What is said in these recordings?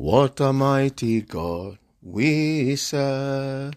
What a mighty God we serve.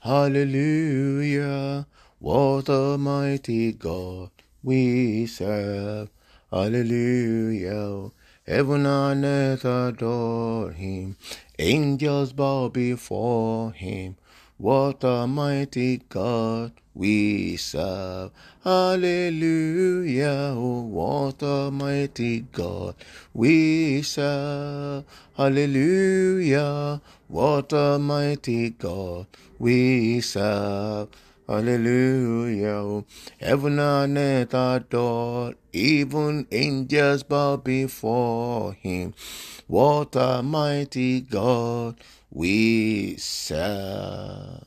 Hallelujah. What a mighty God we serve. Hallelujah. Heaven and earth adore him. Angels bow before him. What a mighty God we serve. Hallelujah. Oh, what a mighty God we serve. Hallelujah. What a mighty God we serve. Hallelujah. Heaven and earth adore, even angels bow before him. What a mighty God we serve.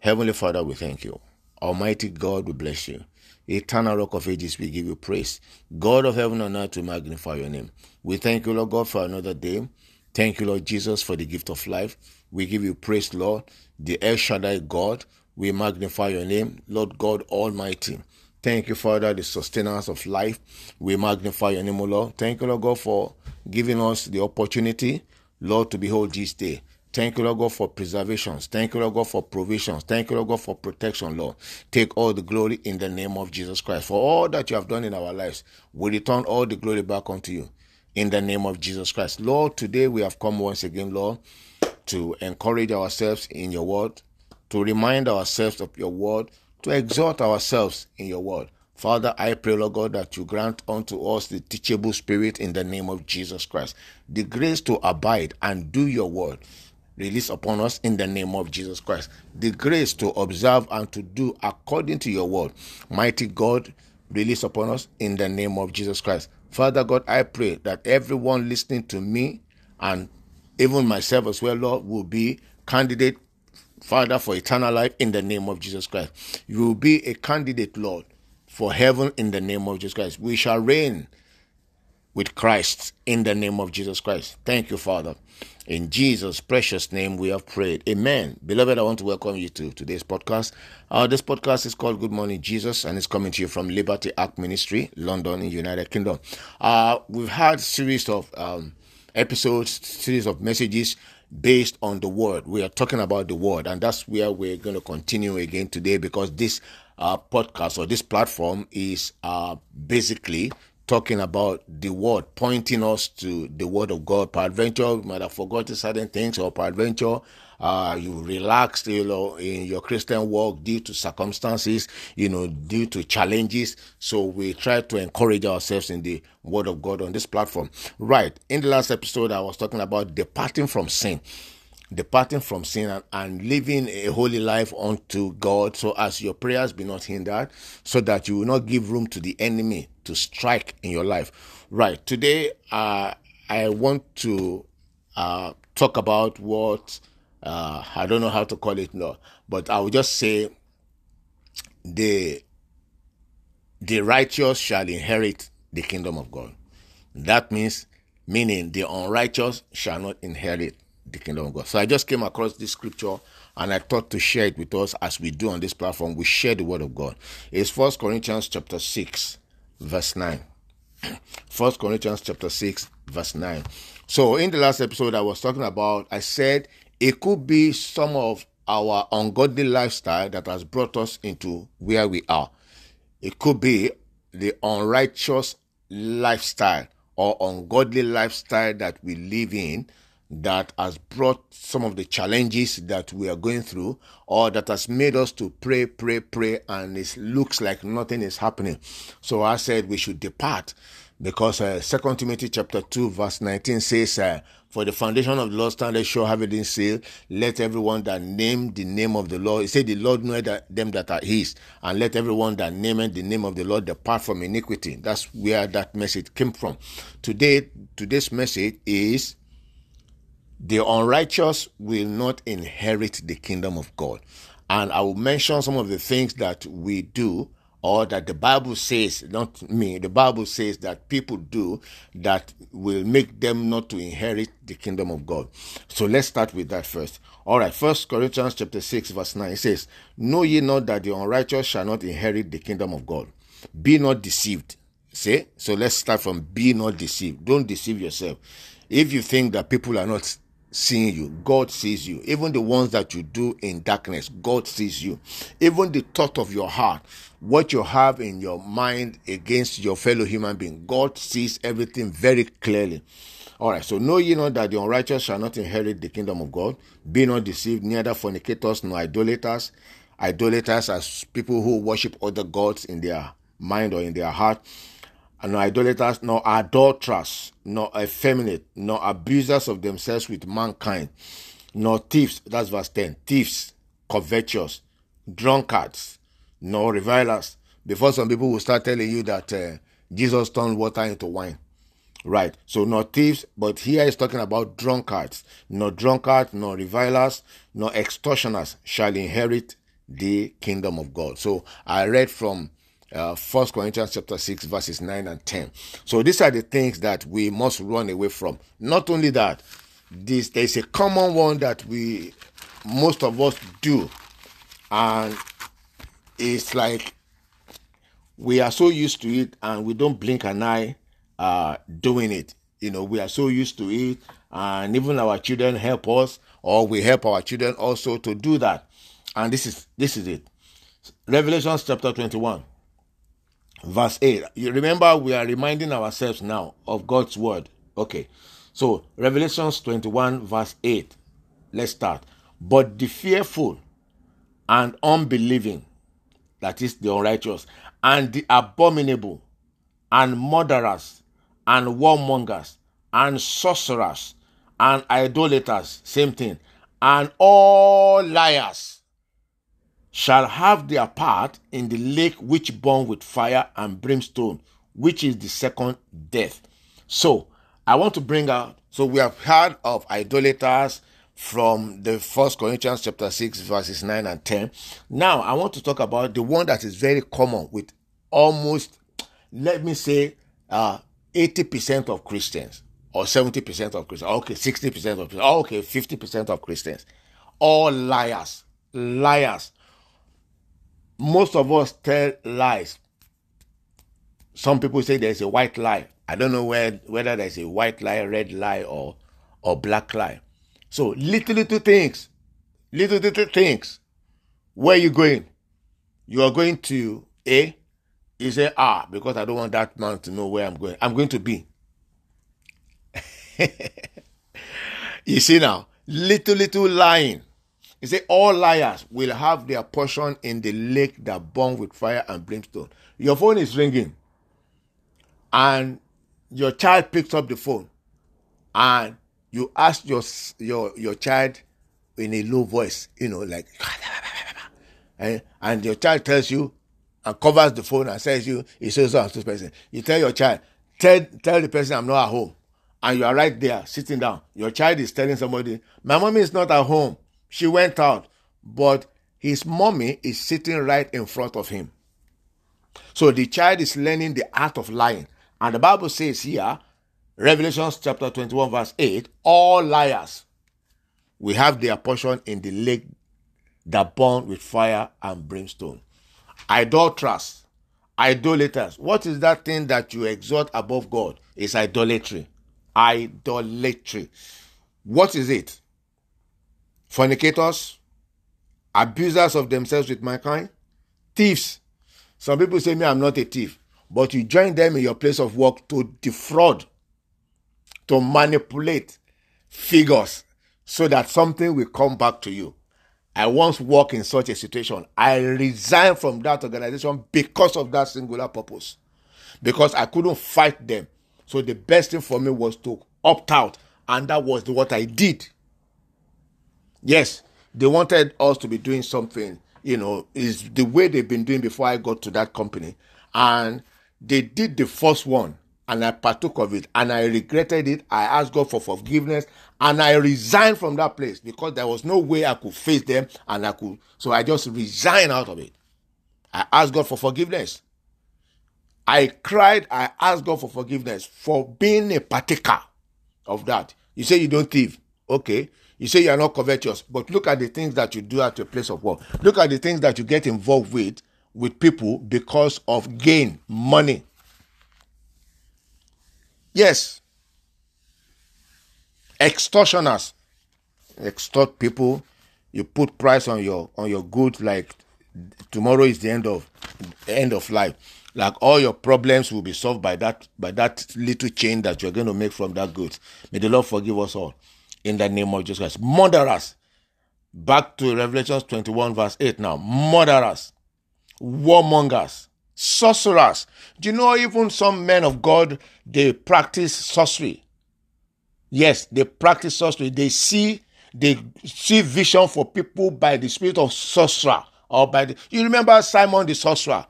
Heavenly Father, we thank you. Almighty God, we bless you. Eternal Rock of Ages, we give you praise. God of heaven and earth, we magnify your name. We thank you, Lord God, for another day. Thank you, Lord Jesus, for the gift of life. We give you praise, Lord, the El Shaddai God. We magnify your name, Lord God Almighty. Thank you, Father, the sustainers of life. We magnify your name, O Lord. Thank you, Lord God, for giving us the opportunity, Lord, to behold this day. Thank you, Lord God, for preservations. Thank you, Lord God, for provisions. Thank you, Lord God, for protection, Lord. Take all the glory in the name of Jesus Christ. For all that you have done in our lives, we return all the glory back unto you in the name of Jesus Christ. Lord, today we have come once again, Lord, to encourage ourselves in your word, to remind ourselves of your word, to exhort ourselves in your word. Father, I pray, Lord God, that you grant unto us the teachable spirit in the name of Jesus Christ, the grace to abide and do your word. Release upon us in the name of Jesus Christ. The grace to observe and to do according to your word. Mighty God, release upon us in the name of Jesus Christ. Father God, I pray that everyone listening to me and even myself as well, Lord, will be candidate, Father, for eternal life in the name of Jesus Christ. You will be a candidate, Lord, for heaven in the name of Jesus Christ. We shall reign with Christ in the name of Jesus Christ. Thank you, Father. In Jesus' precious name, we have prayed. Amen. Beloved, I want to welcome you to today's podcast. Uh, this podcast is called Good Morning Jesus, and it's coming to you from Liberty Act Ministry, London, United Kingdom. Uh, we've had series of um, episodes, series of messages based on the word. We are talking about the word, and that's where we're going to continue again today because this uh, podcast or this platform is uh, basically talking about the word, pointing us to the word of God. Peradventure, you might have forgotten certain things, or peradventure, uh, you relaxed, you know, in your Christian walk due to circumstances, you know, due to challenges. So we try to encourage ourselves in the word of God on this platform. Right. In the last episode, I was talking about departing from sin departing from sin and, and, living a holy life unto God, so as your prayers be not hindered, so that you will not give room to the enemy to strike in your life. Right. Today, uh, I want to uh, talk about what uh, I don't know how to call it now, but I will just say the the righteous shall inherit the kingdom of God. That means meaning the unrighteous shall not inherit the kingdom of God. So I just came across this scripture and I thought to share it with us as we do on this platform. We share the word of God. It's First Corinthians chapter 6, verse 9. First Corinthians chapter 6, verse 9. So in the last episode I was talking about, I said it could be some of our ungodly lifestyle that has brought us into where we are. It could be the unrighteous lifestyle or ungodly lifestyle that we live in that has brought some of the challenges that we are going through or that has made us to pray pray pray and it looks like nothing is happening so i said we should depart because uh, second timothy chapter 2 verse 19 says uh, for the foundation of the lord standeth sure have it in seal let everyone that name the name of the lord he said the lord know that them that are his and let everyone that name the name of the lord depart from iniquity that's where that message came from today today's message is the unrighteous will not inherit the kingdom of God. And I will mention some of the things that we do or that the Bible says, not me, the Bible says that people do that will make them not to inherit the kingdom of God. So let's start with that first. All right, First Corinthians chapter 6, verse 9 it says, Know ye not that the unrighteous shall not inherit the kingdom of God? Be not deceived. See? So let's start from be not deceived. Don't deceive yourself. If you think that people are not seeing you, God sees you. Even the ones that you do in darkness, God sees you. Even the thought of your heart, what you have in your mind against your fellow human being, God sees everything very clearly. All right, so know ye not that the unrighteous shall not inherit the kingdom of God. Be not deceived, neither fornicators nor idolaters. Idolaters as people who worship other gods in their mind or in their heart nor idolaters, nor adulterers, nor effeminate, nor abusers of themselves with mankind, nor thieves. That's verse 10. Thieves, covetous, drunkards, nor revilers. Before some people will start telling you that uh, Jesus turned water into wine. Right. So not thieves, but here he's talking about drunkards. No drunkards, no revilers, no extortioners shall inherit the kingdom of God. So I read from uh, First Corinthians chapter 6, verses 9 and 10. So these are the things that we must run away from. Not only that, this there's a common one that we most of us do, and it's like we are so used to it and we don't blink an eye uh, doing it. You know, we are so used to it, and even our children help us, or we help our children also to do that. And this is this is it. Revelations chapter 21 verse 8. You remember, we are reminding ourselves now of God's word. Okay. So, Revelations 21, verse 8. Let's start. But the fearful and unbelieving, that is the unrighteous, and the abominable, and murderers, and whoremongers, and sorcerers, and idolaters, same thing, and all liars shall have their part in the lake which burn with fire and brimstone, which is the second death. So, I want to bring out, so we have heard of idolaters from the first Corinthians chapter 6, verses 9 and 10. Now, I want to talk about the one that is very common with almost, let me say, uh, 80% of Christians or 70% of Christians. Okay, 60% of Christians. Okay, 50% of Christians. All liars. Liars most of us tell lies. Some people say there's a white lie. I don't know where, whether there's a white lie, red lie, or or black lie. So little little things, little little things. Where you going? You are going to A. You say ah because I don't want that man to know where I'm going. I'm going to B. you see now, little little lying he said, All liars will have their portion in the lake that burns with fire and brimstone. Your phone is ringing, and your child picks up the phone, and you ask your your your child in a low voice, you know, like, and, and your child tells you and covers the phone and says you, he says so so person. You tell your child, tell tell the person I'm not at home, and you are right there sitting down. Your child is telling somebody, my mommy is not at home. She went out, but his mommy is sitting right in front of him. So the child is learning the art of lying. And the Bible says here, Revelation chapter 21, verse 8, all liars will have their portion in the lake that burn with fire and brimstone. Idolaters, idolaters. What is that thing that you exalt above God? It's idolatry. Idolatry. What is it? Fornicators, abusers of themselves with mankind, thieves. Some people say, Me, I'm not a thief. But you join them in your place of work to defraud, to manipulate figures so that something will come back to you. I once worked in such a situation. I resigned from that organization because of that singular purpose. Because I couldn't fight them. So the best thing for me was to opt out. And that was what I did. Yes, they wanted us to be doing something, you know, is the way they've been doing before I got to that company. And they did the first one and I partook of it and I regretted it. I asked God for forgiveness and I resigned from that place because there was no way I could face them and I could. So I just resigned out of it. I asked God for forgiveness. I cried, I asked God for forgiveness for being a partaker of that. You say you don't thief. Okay. You say you are not covetous, but look at the things that you do at your place of work. Look at the things that you get involved with with people because of gain, money. Yes. extortioners extort people you put price on your on your goods like tomorrow is the end of end of life like all your problems will be solved by that by that little chain that you're going to make from that goods may the lord forgive us all in the name of jesus christ. Murderers. Back to revelations 21 verse 8 now. Murderers. Whoremongers. Sorcerers. Do you know even some men of god they practice sorcery? Yes they practice sorcery. They see they see vision for people by the spirit of sorcerer or by the you remember simon the sorcerer?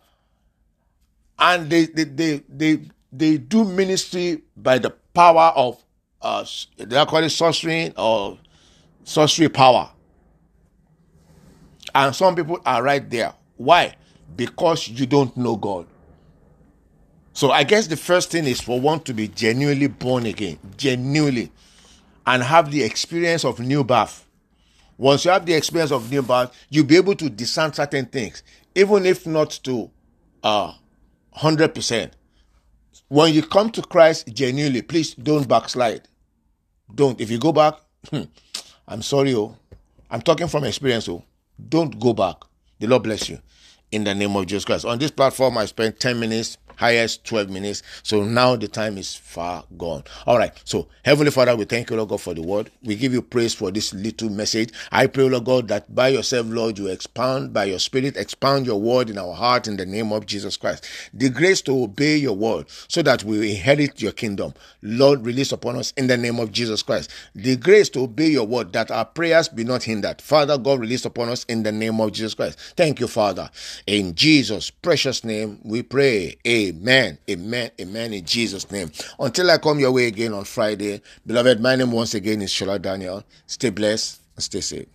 And they they they they, they do ministry by the power of uh they are called sorcery or sorcery power? And some people are right there. Why? Because you don't know god. So i guess the first thing is for one to be genuinely born again genuinely and have the experience of new birth. Once you have the experience of new birth you'll be able to discern certain things even if not to uh 100%. When you come to Christ genuinely, please don't backslide. Don't. If you go back, hmm, I'm sorry, oh. I'm talking from experience, oh. Don't go back. The Lord bless you. In the name of Jesus Christ. On this platform, I spent 10 minutes highest 12 minutes. So now the time is far gone. All right. So, Heavenly Father, we thank you, Lord God, for the word. We give you praise for this little message. I pray, Lord God, that by yourself, Lord, you expand by your spirit, expand your word in our heart in the name of Jesus Christ. The grace to obey your word so that we inherit your kingdom. Lord, release upon us in the name of Jesus Christ. The grace to obey your word that our prayers be not hindered. Father God, release upon us in the name of Jesus Christ. Thank you, Father. In Jesus' precious name, we pray. Amen. Amen. Amen. Amen. In Jesus' name. Until I come your way again on Friday, beloved, my name once again is Shola Daniel. Stay blessed and stay safe.